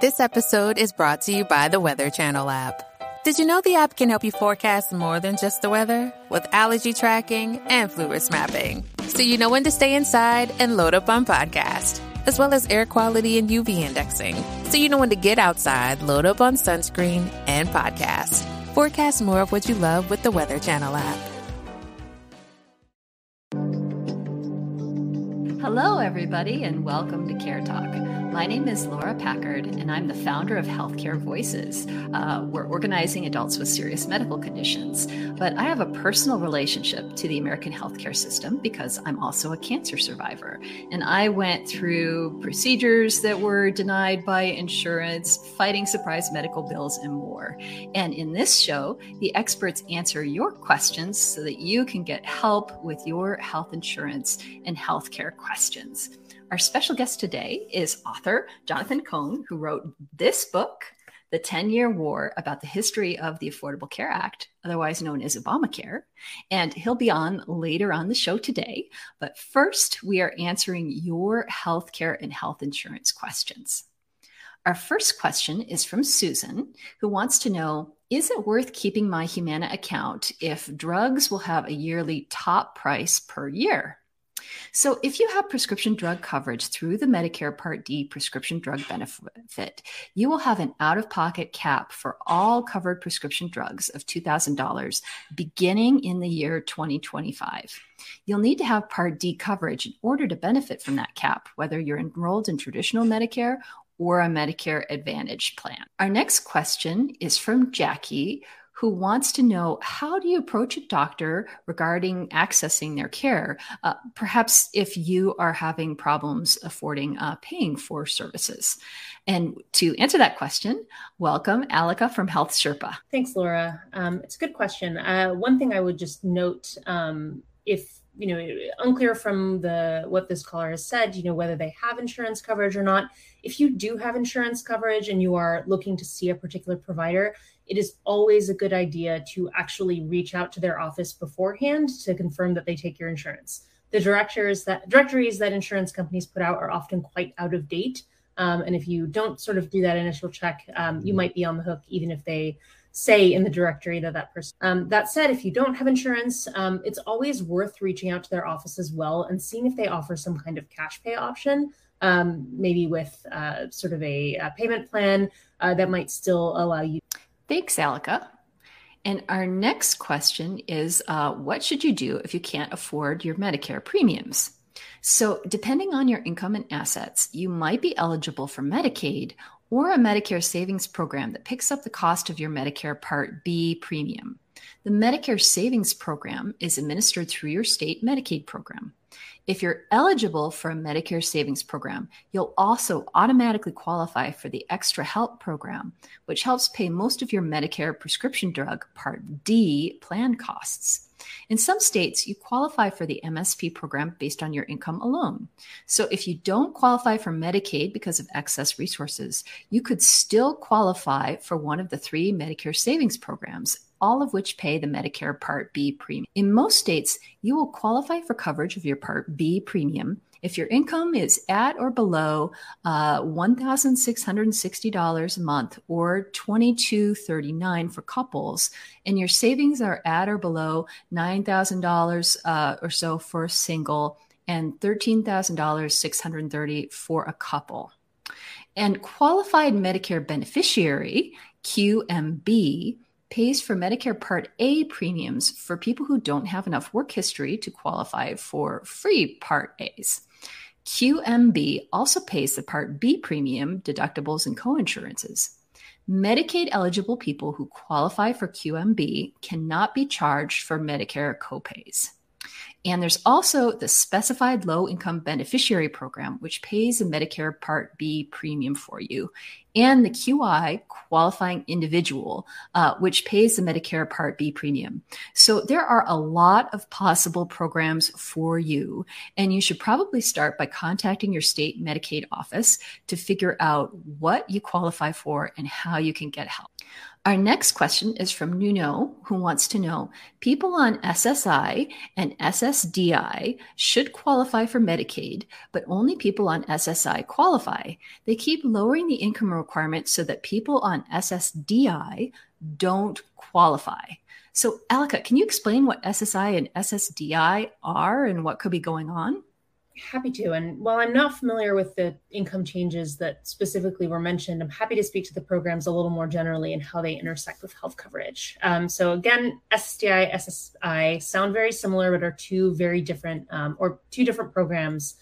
This episode is brought to you by the Weather Channel app. Did you know the app can help you forecast more than just the weather? With allergy tracking and flu risk mapping. So you know when to stay inside and load up on podcast. As well as air quality and UV indexing. So you know when to get outside, load up on sunscreen and podcast. Forecast more of what you love with the Weather Channel app. Hello, everybody, and welcome to Care Talk. My name is Laura Packard, and I'm the founder of Healthcare Voices. Uh, we're organizing adults with serious medical conditions, but I have a personal relationship to the American healthcare system because I'm also a cancer survivor. And I went through procedures that were denied by insurance, fighting surprise medical bills, and more. And in this show, the experts answer your questions so that you can get help with your health insurance and healthcare questions. Our special guest today is author Jonathan Cohn, who wrote this book, The 10 Year War About the History of the Affordable Care Act, otherwise known as Obamacare. And he'll be on later on the show today. But first, we are answering your healthcare and health insurance questions. Our first question is from Susan, who wants to know Is it worth keeping my Humana account if drugs will have a yearly top price per year? So, if you have prescription drug coverage through the Medicare Part D prescription drug benefit, you will have an out of pocket cap for all covered prescription drugs of $2,000 beginning in the year 2025. You'll need to have Part D coverage in order to benefit from that cap, whether you're enrolled in traditional Medicare or a Medicare Advantage plan. Our next question is from Jackie, who wants to know how do you approach a doctor regarding accessing their care? Uh, perhaps if you are having problems affording uh, paying for services. And to answer that question, welcome Aleka from Health Sherpa. Thanks, Laura. Um, it's a good question. Uh, one thing I would just note um, if you know unclear from the what this caller has said you know whether they have insurance coverage or not if you do have insurance coverage and you are looking to see a particular provider it is always a good idea to actually reach out to their office beforehand to confirm that they take your insurance. The directors that directories that insurance companies put out are often quite out of date. Um, and if you don't sort of do that initial check, um, you might be on the hook, even if they say in the directory that that person. Um, that said, if you don't have insurance, um, it's always worth reaching out to their office as well and seeing if they offer some kind of cash pay option, um, maybe with uh, sort of a, a payment plan uh, that might still allow you. Thanks, Aleka. And our next question is uh, What should you do if you can't afford your Medicare premiums? So, depending on your income and assets, you might be eligible for Medicaid or a Medicare savings program that picks up the cost of your Medicare Part B premium. The Medicare Savings Program is administered through your state Medicaid program. If you're eligible for a Medicare savings program, you'll also automatically qualify for the Extra Help program, which helps pay most of your Medicare prescription drug Part D plan costs. In some states, you qualify for the MSP program based on your income alone. So if you don't qualify for Medicaid because of excess resources, you could still qualify for one of the three Medicare savings programs all of which pay the Medicare Part B premium. In most states, you will qualify for coverage of your Part B premium if your income is at or below uh, $1,660 a month or 2239 for couples, and your savings are at or below $9,000 uh, or so for a single and 13,630 for a couple. And qualified Medicare beneficiary, QMB, pays for Medicare Part A premiums for people who don't have enough work history to qualify for free Part A's. QMB also pays the Part B premium, deductibles, and coinsurances. Medicaid eligible people who qualify for QMB cannot be charged for Medicare copays. And there's also the Specified Low Income Beneficiary Program, which pays a Medicare Part B premium for you, and the QI Qualifying Individual, uh, which pays the Medicare Part B premium. So there are a lot of possible programs for you, and you should probably start by contacting your state Medicaid office to figure out what you qualify for and how you can get help. Our next question is from Nuno, who wants to know people on SSI and SSDI should qualify for Medicaid, but only people on SSI qualify. They keep lowering the income requirement so that people on SSDI don't qualify. So, Aleka, can you explain what SSI and SSDI are and what could be going on? Happy to. And while I'm not familiar with the income changes that specifically were mentioned, I'm happy to speak to the programs a little more generally and how they intersect with health coverage. Um, so, again, SSDI, SSI sound very similar, but are two very different um, or two different programs.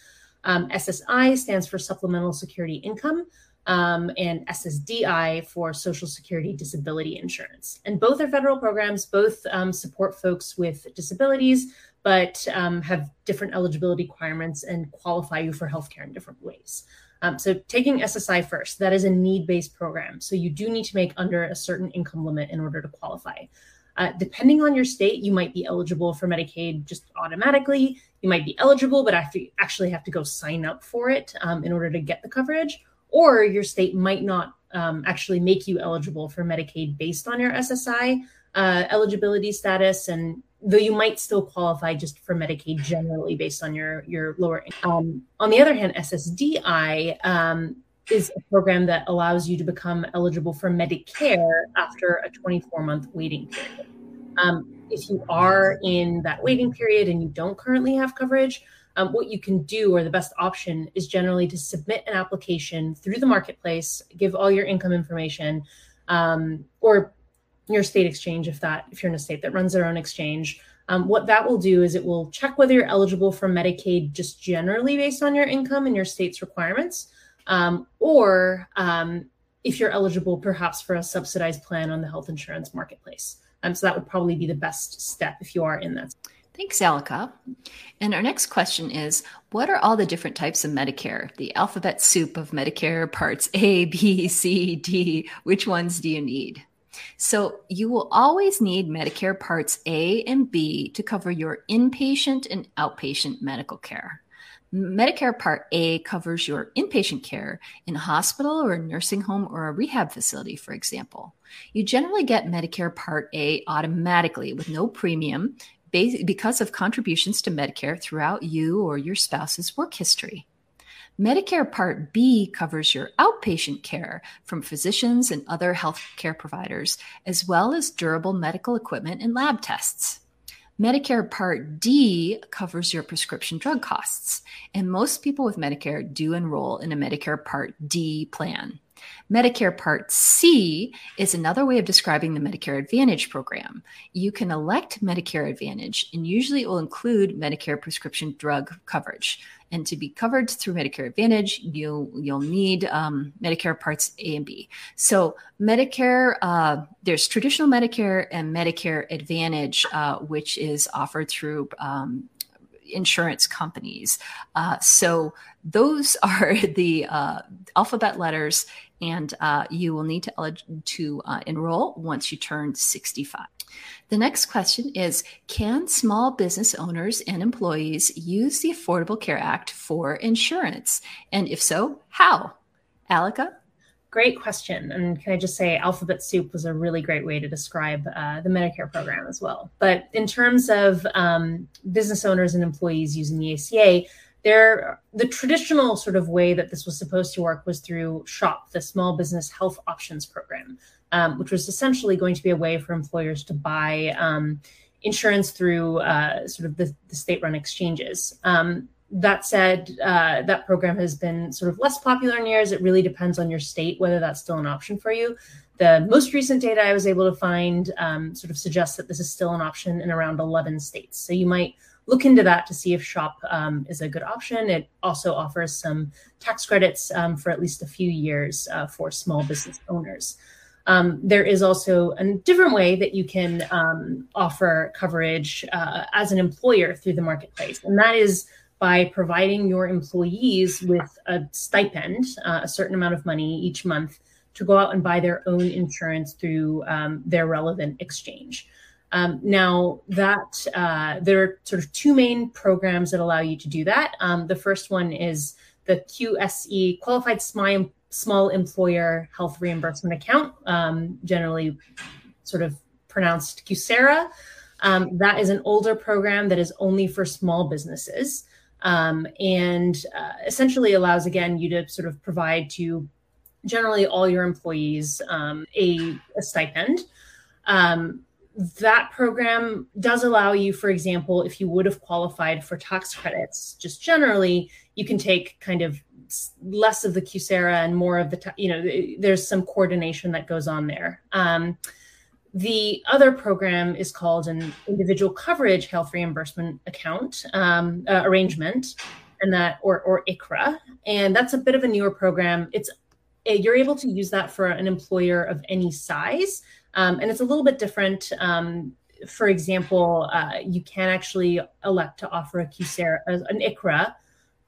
Um, SSI stands for Supplemental Security Income, um, and SSDI for Social Security Disability Insurance. And both are federal programs, both um, support folks with disabilities, but um, have different eligibility requirements and qualify you for healthcare in different ways. Um, so, taking SSI first, that is a need based program. So, you do need to make under a certain income limit in order to qualify. Uh, depending on your state, you might be eligible for Medicaid just automatically. You might be eligible, but actually have to go sign up for it um, in order to get the coverage or your state might not um, actually make you eligible for Medicaid based on your SSI uh, eligibility status, and though you might still qualify just for Medicaid generally based on your your lower income. Um, on the other hand, SSDI um, is a program that allows you to become eligible for Medicare after a 24 month waiting period. Um, if you are in that waiting period and you don't currently have coverage, um, what you can do or the best option is generally to submit an application through the marketplace, give all your income information, um, or your state exchange if that if you're in a state that runs their own exchange. Um, what that will do is it will check whether you're eligible for Medicaid just generally based on your income and your state's requirements, um, or um, if you're eligible perhaps for a subsidized plan on the health insurance marketplace. Um, so that would probably be the best step if you are in that. Thanks, Aleka. And our next question is What are all the different types of Medicare? The alphabet soup of Medicare parts A, B, C, D. Which ones do you need? So, you will always need Medicare parts A and B to cover your inpatient and outpatient medical care. Medicare Part A covers your inpatient care in a hospital or a nursing home or a rehab facility, for example. You generally get Medicare Part A automatically with no premium because of contributions to Medicare throughout you or your spouse's work history. Medicare Part B covers your outpatient care from physicians and other health care providers, as well as durable medical equipment and lab tests. Medicare Part D covers your prescription drug costs, and most people with Medicare do enroll in a Medicare Part D plan. Medicare Part C is another way of describing the Medicare Advantage program. You can elect Medicare Advantage, and usually it will include Medicare prescription drug coverage. And to be covered through Medicare Advantage, you'll you'll need um, Medicare Parts A and B. So Medicare, uh, there's traditional Medicare and Medicare Advantage, uh, which is offered through um, insurance companies. Uh, so those are the uh, alphabet letters and uh, you will need to, to uh, enroll once you turn 65. The next question is Can small business owners and employees use the Affordable Care Act for insurance? And if so, how? Aleka? Great question. And can I just say, alphabet soup was a really great way to describe uh, the Medicare program as well. But in terms of um, business owners and employees using the ACA, there the traditional sort of way that this was supposed to work was through shop the small business health options program um, which was essentially going to be a way for employers to buy um, insurance through uh, sort of the, the state-run exchanges. Um, that said uh, that program has been sort of less popular in years. It really depends on your state whether that's still an option for you. The most recent data i was able to find um, sort of suggests that this is still an option in around 11 states. So you might look into that to see if shop um, is a good option. It also offers some tax credits um, for at least a few years uh, for small business owners. Um, there is also a different way that you can um, offer coverage uh, as an employer through the marketplace, and that is by providing your employees with a stipend, uh, a certain amount of money each month to go out and buy their own insurance through um, their relevant exchange. Um, now that uh, there are sort of two main programs that allow you to do that. Um, the first one is the QSE Qualified Small, Small Employer Health Reimbursement Account, um, generally sort of pronounced QSEHRA. Um, that is an older program that is only for small businesses um, and uh, essentially allows again you to sort of provide to generally all your employees um, a, a, stipend. Um, that program does allow you, for example, if you would have qualified for tax credits, just generally, you can take kind of less of the QSEHRA and more of the, you know, there's some coordination that goes on there. Um, the other program is called an individual coverage health reimbursement account um, uh, arrangement, and that or or ICHRA, and that's a bit of a newer program. It's eh, you're able to use that for an employer of any size, um, and it's a little bit different. Um, for example, uh, you can actually elect to offer a QSEHRA, an ICHRA,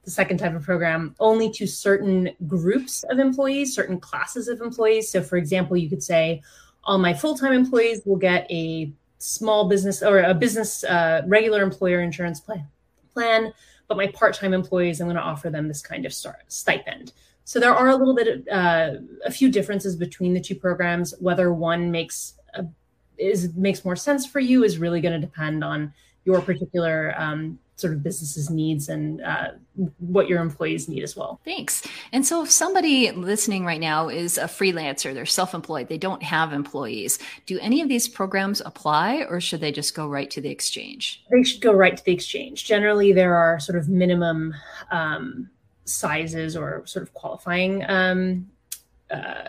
the second type of program, only to certain groups of employees, certain classes of employees. So, for example, you could say all my full-time employees will get a small business or a business uh, regular employer insurance plan plan but my part-time employees i'm going to offer them this kind of stipend so there are a little bit of, uh, a few differences between the two programs whether one makes a, is makes more sense for you is really going to depend on your particular um, sort of business's needs and uh, what your employees need as well. Thanks. And so, if somebody listening right now is a freelancer, they're self employed, they don't have employees, do any of these programs apply or should they just go right to the exchange? They should go right to the exchange. Generally, there are sort of minimum um, sizes or sort of qualifying. Um, uh,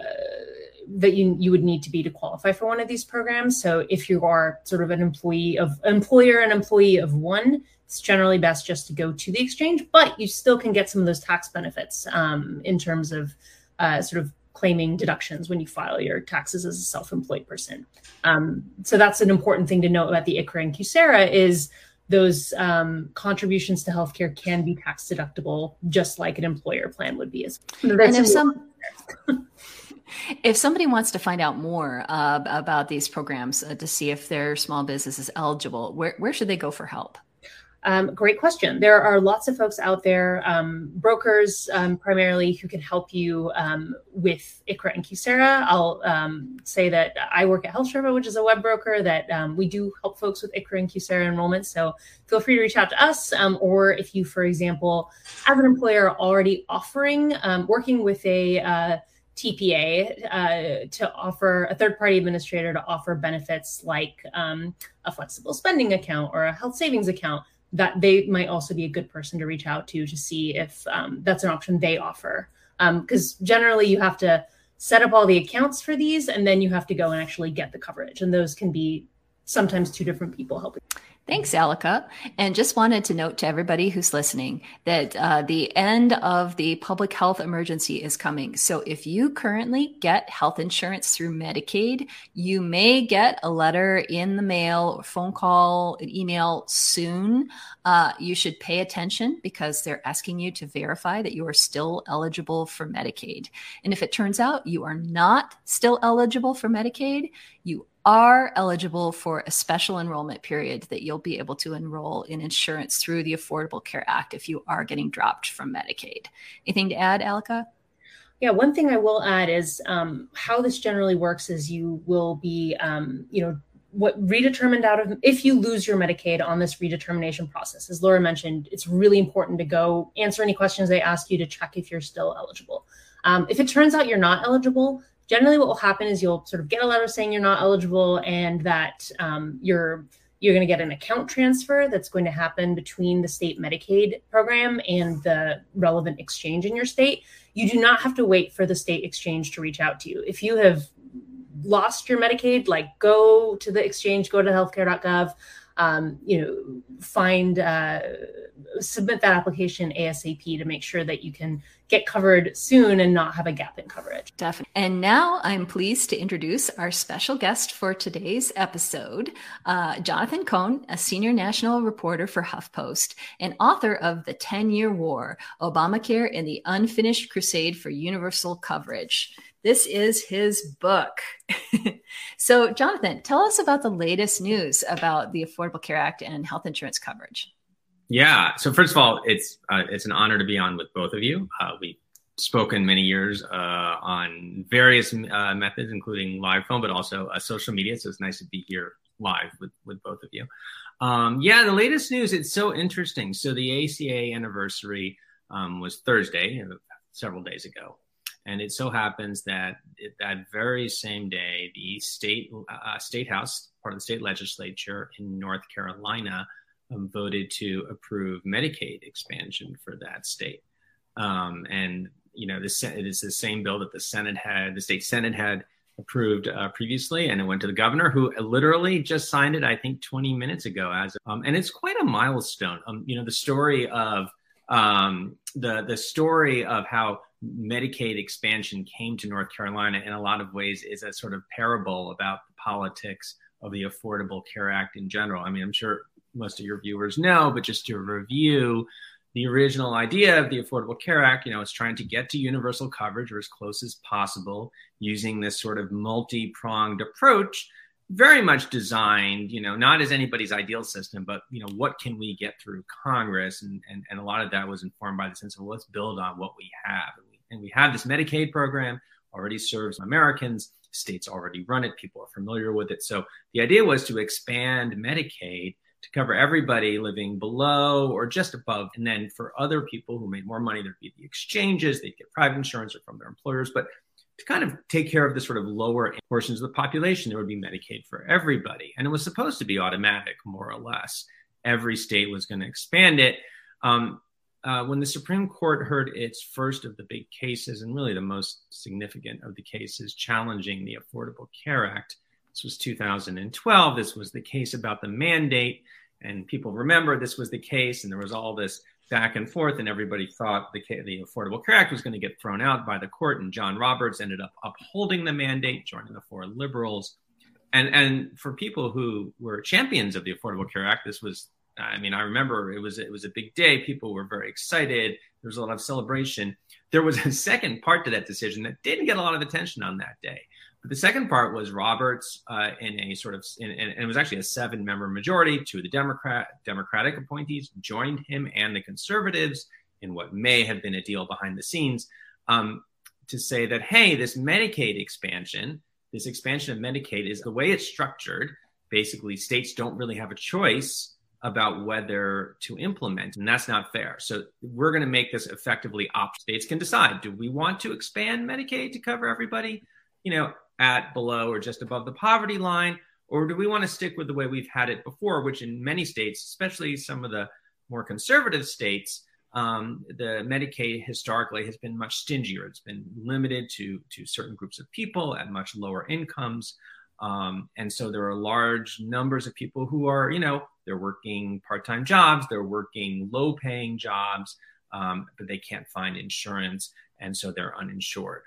that you you would need to be to qualify for one of these programs. So if you are sort of an employee of employer and employee of one, it's generally best just to go to the exchange, but you still can get some of those tax benefits um, in terms of uh, sort of claiming deductions when you file your taxes as a self-employed person. Um, so that's an important thing to note about the ICHRA and QSEHRA is those um, contributions to healthcare can be tax deductible, just like an employer plan would be. As and if some if somebody wants to find out more uh, about these programs uh, to see if their small business is eligible, where, where should they go for help? Um, great question. There are lots of folks out there, um, brokers um, primarily, who can help you um, with ICHRA and QSEHRA. I'll um, say that I work at HealthSherpa, which is a web broker that um, we do help folks with ICHRA and QSEHRA enrollment. So feel free to reach out to us. or if you, for example, as an employer, are already offering, working with a uh, TPA uh, to offer a third party administrator to offer benefits like um, a flexible spending account or a health savings account, that they might also be a good person to reach out to to see if um, that's an option they offer. Because um, generally, you have to set up all the accounts for these and then you have to go and actually get the coverage. And those can be sometimes two different people helping. Thanks, Aleka. And just wanted to note to everybody who's listening that uh, the end of the public health emergency is coming. So if you currently get health insurance through Medicaid, you may get a letter in the mail, or phone call, an email soon. Uh, you should pay attention because they're asking you to verify that you are still eligible for Medicaid. And if it turns out you are not still eligible for Medicaid, you are eligible for a special enrollment period that you'll be able to enroll in insurance through the Affordable Care Act if you are getting dropped from Medicaid. Anything to add, Aleka? Yeah, one thing I will add is um, how this generally works is you will be, um, you know, what redetermined out of if you lose your Medicaid on this redetermination process. As Laura mentioned, it's really important to go answer any questions they ask you to check if you're still eligible. Um, if it turns out you're not eligible, generally what will happen is you'll sort of get a letter saying you're not eligible and that um, you're you're going to get an account transfer that's going to happen between the state Medicaid program and the relevant exchange in your state. You do not have to wait for the state exchange to reach out to you. If you have lost your Medicaid, like go to the exchange, go to healthcare.gov, um, you know, find, uh, submit that application ASAP to make sure that you can get covered soon and not have a gap in coverage. Definitely. And now I'm pleased to introduce our special guest for today's episode, uh, Jonathan Cohn, a senior national reporter for HuffPost and author of The 10 Year War Obamacare and the Unfinished Crusade for Universal Coverage. This is his book. so, Jonathan, tell us about the latest news about the Affordable Care Act and health insurance coverage. Yeah. So, first of all, it's uh, it's an honor to be on with both of you. Uh, we've spoken many years uh, on various uh, methods, including live phone, but also uh, social media. So, it's nice to be here live with, with both of you. Um, yeah, the latest news, it's so interesting. So, the ACA anniversary um, was Thursday, uh, several days ago. And it so happens that it, that very same day, the state uh, state house, part of the state legislature in North Carolina, um, voted to approve Medicaid expansion for that state. Um, and you know, this it is the same bill that the Senate had, the state Senate had approved uh, previously, and it went to the governor, who literally just signed it, I think, 20 minutes ago. As um, and it's quite a milestone. Um, you know, the story of um, the the story of how Medicaid expansion came to North Carolina in a lot of ways is a sort of parable about the politics of the Affordable Care Act in general. I mean, I'm sure most of your viewers know, but just to review, the original idea of the Affordable Care Act, you know, is trying to get to universal coverage or as close as possible using this sort of multi-pronged approach, very much designed, you know, not as anybody's ideal system, but you know, what can we get through Congress? And and, and a lot of that was informed by the sense of well, let's build on what we have. And we, have this Medicaid program already serves Americans. States already run it. People are familiar with it. So the idea was to expand Medicaid to cover everybody living below or just above. And then for other people who made more money, there'd be the exchanges, they'd get private insurance or from their employers. But to kind of take care of the sort of lower portions of the population, there would be Medicaid for everybody. And it was supposed to be automatic, more or less. Every state was going to expand it. Um, uh, when the Supreme Court heard its first of the big cases, and really the most significant of the cases challenging the Affordable Care Act, this was 2012. This was the case about the mandate. And people remember this was the case, and there was all this back and forth, and everybody thought the, the Affordable Care Act was going to get thrown out by the court. And John Roberts ended up upholding the mandate, joining the four liberals. And, and for people who were champions of the Affordable Care Act, this was I mean, I remember it was it was a big day. People were very excited. There was a lot of celebration. There was a second part to that decision that didn't get a lot of attention on that day. But the second part was Roberts uh, in a sort of, in, and it was actually a seven-member majority. Two of the Democrat Democratic appointees joined him and the conservatives in what may have been a deal behind the scenes um, to say that hey, this Medicaid expansion, this expansion of Medicaid is the way it's structured. Basically, states don't really have a choice about whether to implement, and that's not fair. So we're going to make this effectively op. States can decide: do we want to expand Medicaid to cover everybody? You know, at below or just above the poverty line? Or do we want to stick with the way we've had it before, which in many states, especially some of the more conservative states, um, the Medicaid historically has been much stingier. It's been limited to, to certain groups of people at much lower incomes. Um, and so there are large numbers of people who are, you know, they're working part time jobs, they're working low paying jobs, um, but they can't find insurance. And so they're uninsured.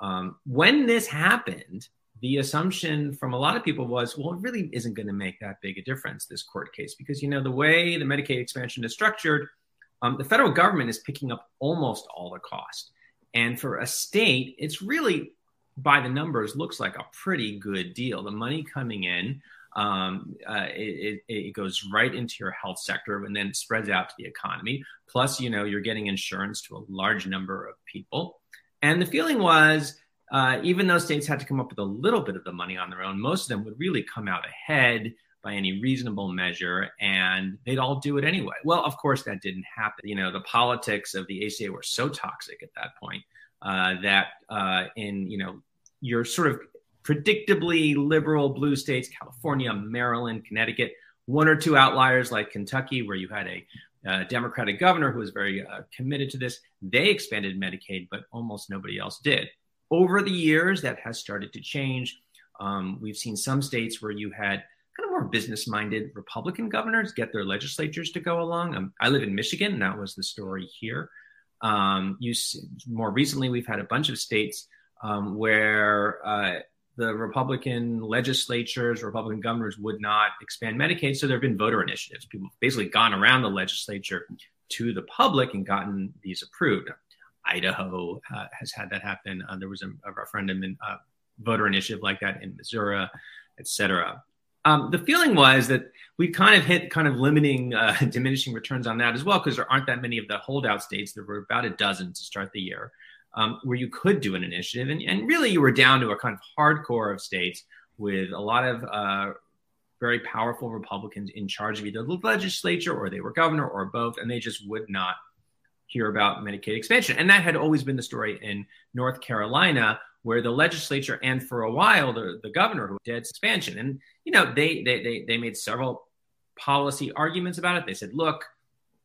Um, when this happened, the assumption from a lot of people was, well, it really isn't going to make that big a difference, this court case, because, you know, the way the Medicaid expansion is structured, um, the federal government is picking up almost all the cost. And for a state, it's really, by the numbers, looks like a pretty good deal. The money coming in, um, uh, it, it, goes right into your health sector and then spreads out to the economy. Plus, you know, you're getting insurance to a large number of people. And the feeling was, uh, even though states had to come up with a little bit of the money on their own, most of them would really come out ahead by any reasonable measure, and they'd all do it anyway. Well, of course, that didn't happen. You know, the politics of the ACA were so toxic at that point uh, that uh, in you know you're sort of predictably liberal blue states, California, Maryland, Connecticut, one or two outliers like Kentucky, where you had a uh, Democratic governor who was very uh, committed to this. They expanded Medicaid, but almost nobody else did. Over the years, that has started to change. Um, we've seen some states where you had kind of more business minded Republican governors get their legislatures to go along. Um, I live in Michigan, and that was the story here. Um, you more recently, we've had a bunch of states um, where uh, the Republican legislatures, Republican governors would not expand Medicaid. So there have been voter initiatives. People have basically gone around the legislature to the public and gotten these approved. Idaho uh, has had that happen. Uh, there was a, a referendum and uh, voter initiative like that in Missouri, et cetera. Um, the feeling was that we kind of hit kind of limiting, uh, diminishing returns on that as well, because there aren't that many of the holdout states. There were about a dozen to start the year um, where you could do an initiative. And, and really, you were down to a kind of hardcore of states with a lot of uh, very powerful Republicans in charge of either the legislature or they were governor or both, and they just would not hear about Medicaid expansion. And that had always been the story in North Carolina, where the legislature and for a while the, the governor who did expansion. And, you know, they, they, they, they made several policy arguments about it. They said, look,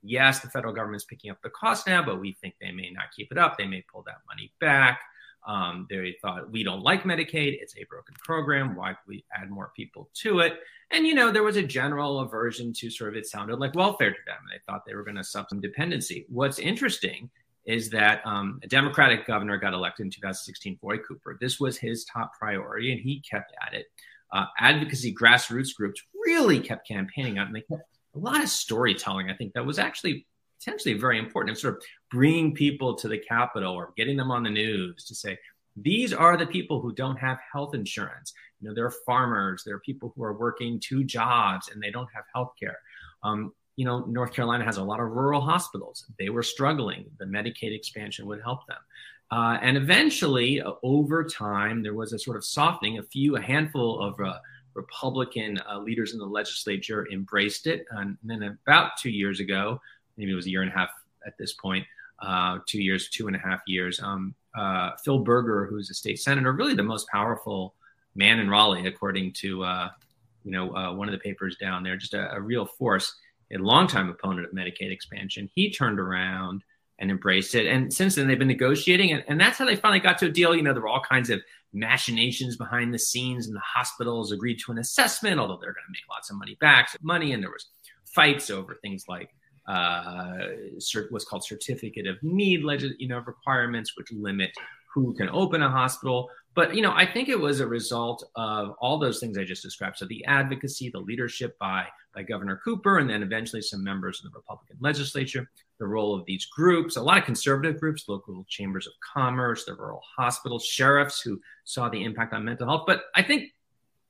yes, the federal government's picking up the cost now, but we think they may not keep it up. They may pull that money back. Um, they thought we don't like Medicaid; it's a broken program. Why we add more people to it? And you know, there was a general aversion to sort of it sounded like welfare to them. They thought they were going to some dependency. What's interesting is that um, a Democratic governor got elected in 2016, Roy Cooper. This was his top priority, and he kept at it. Uh, advocacy grassroots groups really kept campaigning on and they kept a lot of storytelling. I think that was actually potentially very important and sort of bringing people to the Capitol or getting them on the news to say, these are the people who don't have health insurance. You know, they're farmers, they're people who are working two jobs and they don't have health care. Um, you know, North Carolina has a lot of rural hospitals. They were struggling. The Medicaid expansion would help them. Uh, and eventually, uh, over time, there was a sort of softening. A few, a handful of uh, Republican uh, leaders in the legislature embraced it. And then about two years ago, maybe it was a year and a half at this point, uh, two years, two and a half years. Um, uh, Phil Berger, who's a state senator, really the most powerful man in Raleigh, according to uh, you know uh, one of the papers down there, just a, a real force, a longtime opponent of Medicaid expansion. He turned around and embraced it, and since then they've been negotiating, and, and that's how they finally got to a deal. You know, there were all kinds of machinations behind the scenes, and the hospitals agreed to an assessment, although they're going to make lots of money back, so money, and there was fights over things like uh, what's called certificate of need, you know, requirements, which limit who can open a hospital. But you know, I think it was a result of all those things I just described. So the advocacy, the leadership by by Governor Cooper, and then eventually some members of the Republican legislature. The role of these groups, a lot of conservative groups, local chambers of commerce, the rural hospitals, sheriffs who saw the impact on mental health. But I think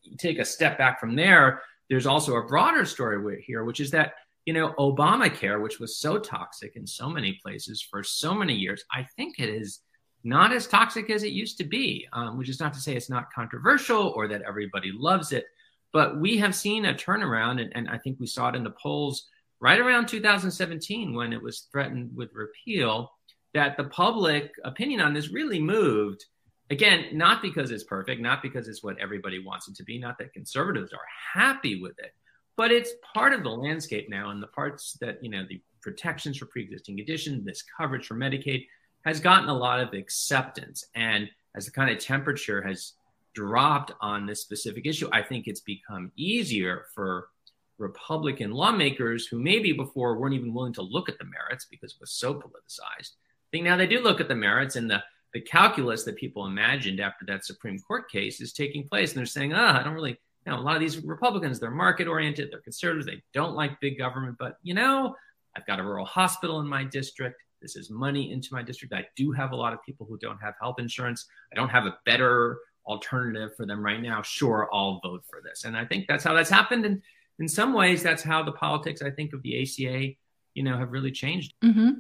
you take a step back from there. There's also a broader story here, which is that you know, Obamacare, which was so toxic in so many places for so many years, I think it is not as toxic as it used to be, um, which is not to say it's not controversial or that everybody loves it. But we have seen a turnaround, and, and I think we saw it in the polls right around 2017 when it was threatened with repeal, that the public opinion on this really moved. Again, not because it's perfect, not because it's what everybody wants it to be, not that conservatives are happy with it, but it's part of the landscape now and the parts that you know the protections for pre-existing conditions this coverage for medicaid has gotten a lot of acceptance and as the kind of temperature has dropped on this specific issue i think it's become easier for republican lawmakers who maybe before weren't even willing to look at the merits because it was so politicized i think now they do look at the merits and the the calculus that people imagined after that supreme court case is taking place and they're saying ah i don't really now, a lot of these Republicans, they're market oriented, they're conservatives, they don't like big government, but you know, I've got a rural hospital in my district. This is money into my district. I do have a lot of people who don't have health insurance. I don't have a better alternative for them right now. Sure, I'll vote for this. And I think that's how that's happened. And in some ways, that's how the politics, I think, of the ACA you know have really changed. Mm-hmm.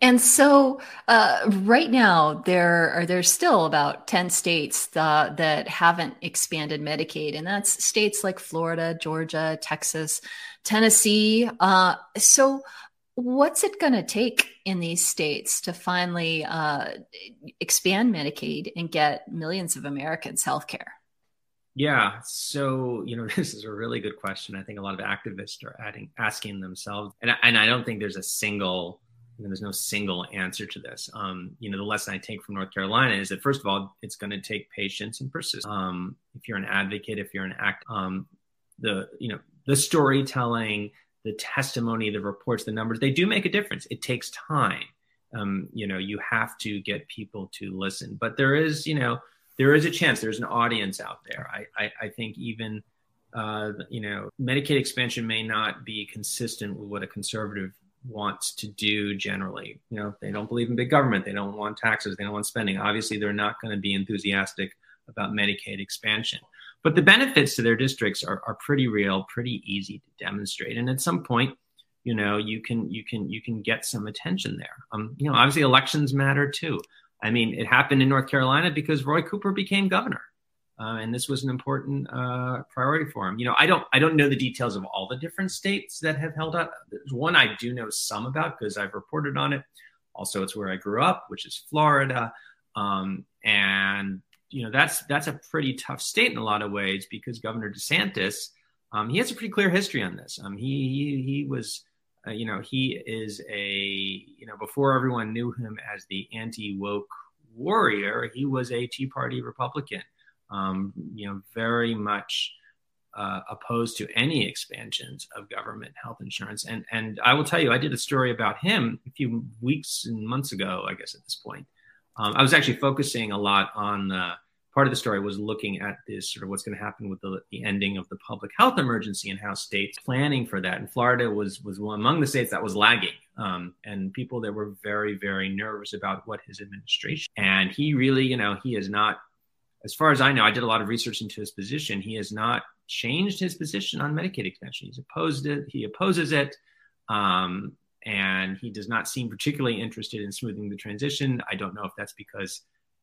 and so uh, right now there are there's still about 10 states that, that haven't expanded medicaid and that's states like florida georgia texas tennessee. Uh, so what's it going to take in these states to finally uh, expand medicaid and get millions of americans health care yeah. So, you know, this is a really good question. I think a lot of activists are adding, asking themselves, and I, and I don't think there's a single, you know, there's no single answer to this. Um, you know, the lesson I take from North Carolina is that first of all, it's going to take patience and persistence. Um, if you're an advocate, if you're an act, um, the, you know, the storytelling, the testimony, the reports, the numbers, they do make a difference. It takes time. Um, you know, you have to get people to listen, but there is, you know, there is a chance there's an audience out there. I, I, I think even, uh, you know, Medicaid expansion may not be consistent with what a conservative wants to do generally. You know, they don't believe in big government. They don't want taxes. They don't want spending. Obviously, they're not going to be enthusiastic about Medicaid expansion. But the benefits to their districts are, are pretty real, pretty easy to demonstrate. And at some point, you know, you can you can you can get some attention there. Um, you know, obviously elections matter too. I mean, it happened in North Carolina because Roy Cooper became governor. Uh, and this was an important uh, priority for him. You know, I don't, I don't know the details of all the different states that have held up. There's one I do know some about because I've reported on it. Also, it's where I grew up, which is Florida. Um, and you know that's that's a pretty tough state in a lot of ways because Governor DeSantis um, he has a pretty clear history on this. Um, he, he he was uh, you know he is a you know before everyone knew him as the anti woke warrior, he was a Tea Party Republican. Um, you know, very much uh, opposed to any expansions of government health insurance. And and I will tell you, I did a story about him a few weeks and months ago, I guess at this point, um, I was actually focusing a lot on the part of the story was looking at this sort of what's going to happen with the, the ending of the public health emergency and how states planning for that. And Florida was was among the states that was lagging, um, and people that were very very nervous about what his administration. And he really, you know, he is not, as far as I know, I did a lot of research into his position. He has not changed his position on Medicaid expansion. He's opposed it. He opposes it. Um, and he does not seem particularly interested in smoothing the transition. I don't know if that's because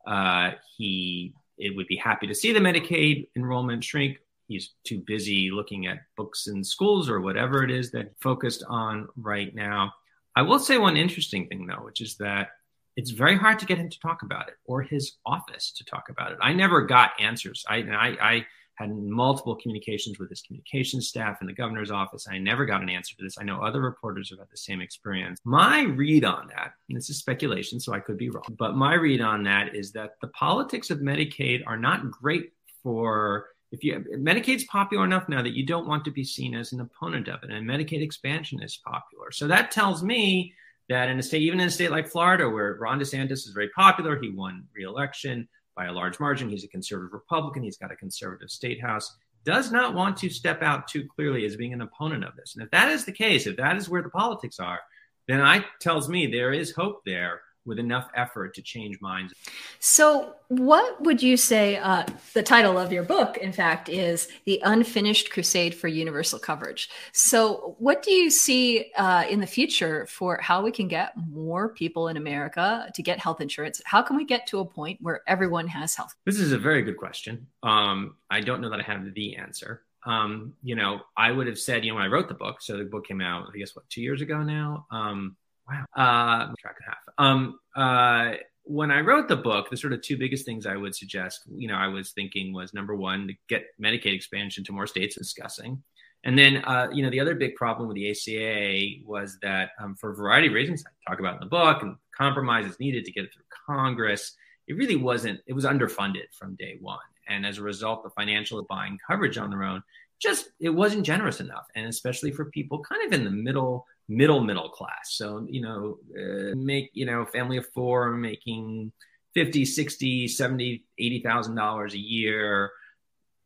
uh, he it would be happy to see the Medicaid enrollment shrink. He's too busy looking at books in schools or whatever it is that focused on right now. I will say one interesting thing though, which is that it's very hard to get him to talk about it or his office to talk about it. I never got answers. I, I, I had multiple communications with his communications staff in the governor's office. I never got an answer to this. I know other reporters have had the same experience. My read on that, and this is speculation, so I could be wrong, but my read on that is that the politics of Medicaid are not great for if you Medicaid's popular enough now that you don't want to be seen as an opponent of it, and Medicaid expansion is popular. So that tells me that in a state, even in a state like Florida, where Ron DeSantis is very popular, he won re-election by a large margin. He's a conservative Republican. He's got a conservative state house. Does not want to step out too clearly as being an opponent of this. And if that is the case, if that is where the politics are, then I tells me there is hope there with enough effort to change minds. So, what would you say? Uh, the title of your book, in fact, is The Unfinished Crusade for Universal Coverage. So, what do you see uh, in the future for how we can get more people in America to get health insurance? How can we get to a point where everyone has health? This is a very good question. Um, I don't know that I have the answer. Um, you know, I would have said, you know, when I wrote the book, so the book came out, I guess, what, two years ago now? Um, Wow. Uh, track and a half. Um, uh, when I wrote the book, the sort of two biggest things I would suggest, you know, I was thinking was number one, to get Medicaid expansion to more states discussing. And then, uh, you know, the other big problem with the ACA was that um, for a variety of reasons I talk about in the book and compromises needed to get it through Congress, it really wasn't, it was underfunded from day one. And as a result, the financial buying coverage on their own just, it wasn't generous enough. And especially for people kind of in the middle middle middle class. So you know uh, make you know family of four making 50 60 70 80 thousand dollars a year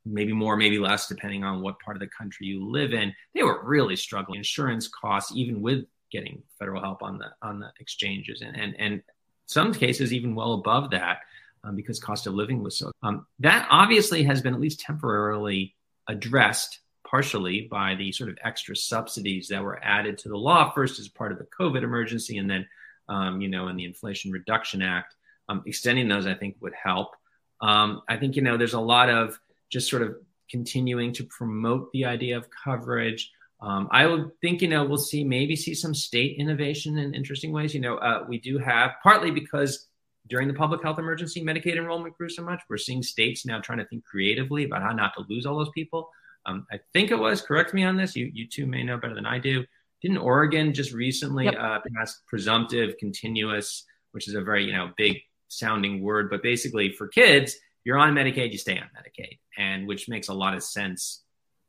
maybe more maybe less depending on what part of the country you live in. They were really struggling. Insurance costs even with getting federal help on the on the exchanges and and, and some cases even well above that um, because cost of living was so um, that obviously has been at least temporarily addressed partially by the sort of extra subsidies that were added to the law, first as part of the COVID emergency, and then, um, you know, in the Inflation Reduction Act. Um, extending those, I think, would help. Um, I think, you know, there's a lot of just sort of continuing to promote the idea of coverage. Um, I would think, you know, we'll see maybe see some state innovation in interesting ways. You know, uh, we do have partly because during the public health emergency, Medicaid enrollment grew so much. We're seeing states now trying to think creatively about how not to lose all those people. Um, I think it was. Correct me on this. You you two may know better than I do. Didn't Oregon just recently yep. uh, pass presumptive continuous, which is a very you know big sounding word, but basically for kids, you're on Medicaid, you stay on Medicaid, and which makes a lot of sense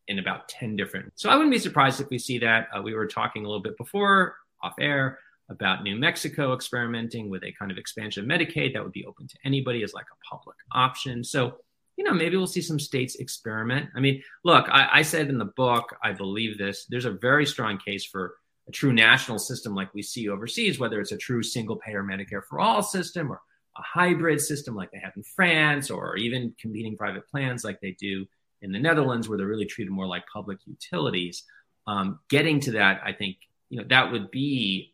in about ten different. So I wouldn't be surprised if we see that. Uh, we were talking a little bit before off air about New Mexico experimenting with a kind of expansion of Medicaid that would be open to anybody as like a public option. So you know, maybe we'll see some states experiment. I mean, look, I, I, said in the book, I believe this. There's a very strong case for a true national system like we see overseas, whether it's a true single payer Medicare for all system or a hybrid system like they have in France, or even competing private plans like they do in the Netherlands, where they're really treated more like public utilities. Um, getting to that, I think, you know, that would be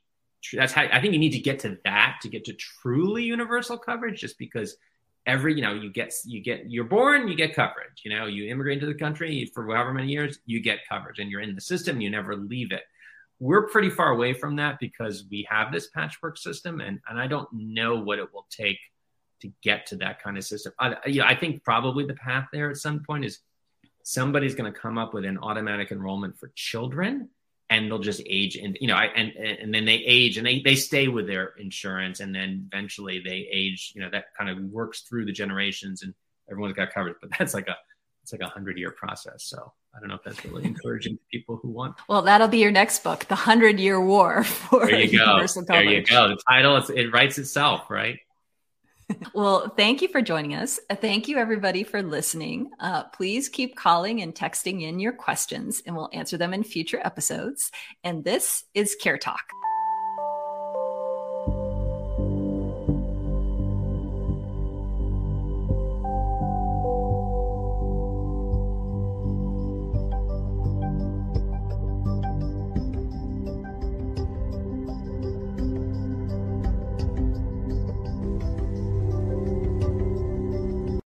that's how I think you need to get to that to get to truly universal coverage, just because every you know you get you get you're born you get coverage you know you immigrate into the country for however many years you get coverage and you're in the system you never leave it we're pretty far away from that because we have this patchwork system, and and I don't know what it will take to get to that kind of system. I, you know, I think probably the path there at some point is somebody's going to come up with an automatic enrollment for children and they'll just age and you know I, and and then they age and they they stay with their insurance and then eventually they age you know that kind of works through the generations and everyone's got covered but that's like a it's like a hundred year process. So i don't know if that's really encouraging to people who want well that'll be your next book the hundred year war for there you go. There you go. The title it writes itself right well, thank you for joining us. Thank you, everybody, for listening. Uh, please keep calling and texting in your questions, and we'll answer them in future episodes. And this is Care Talk.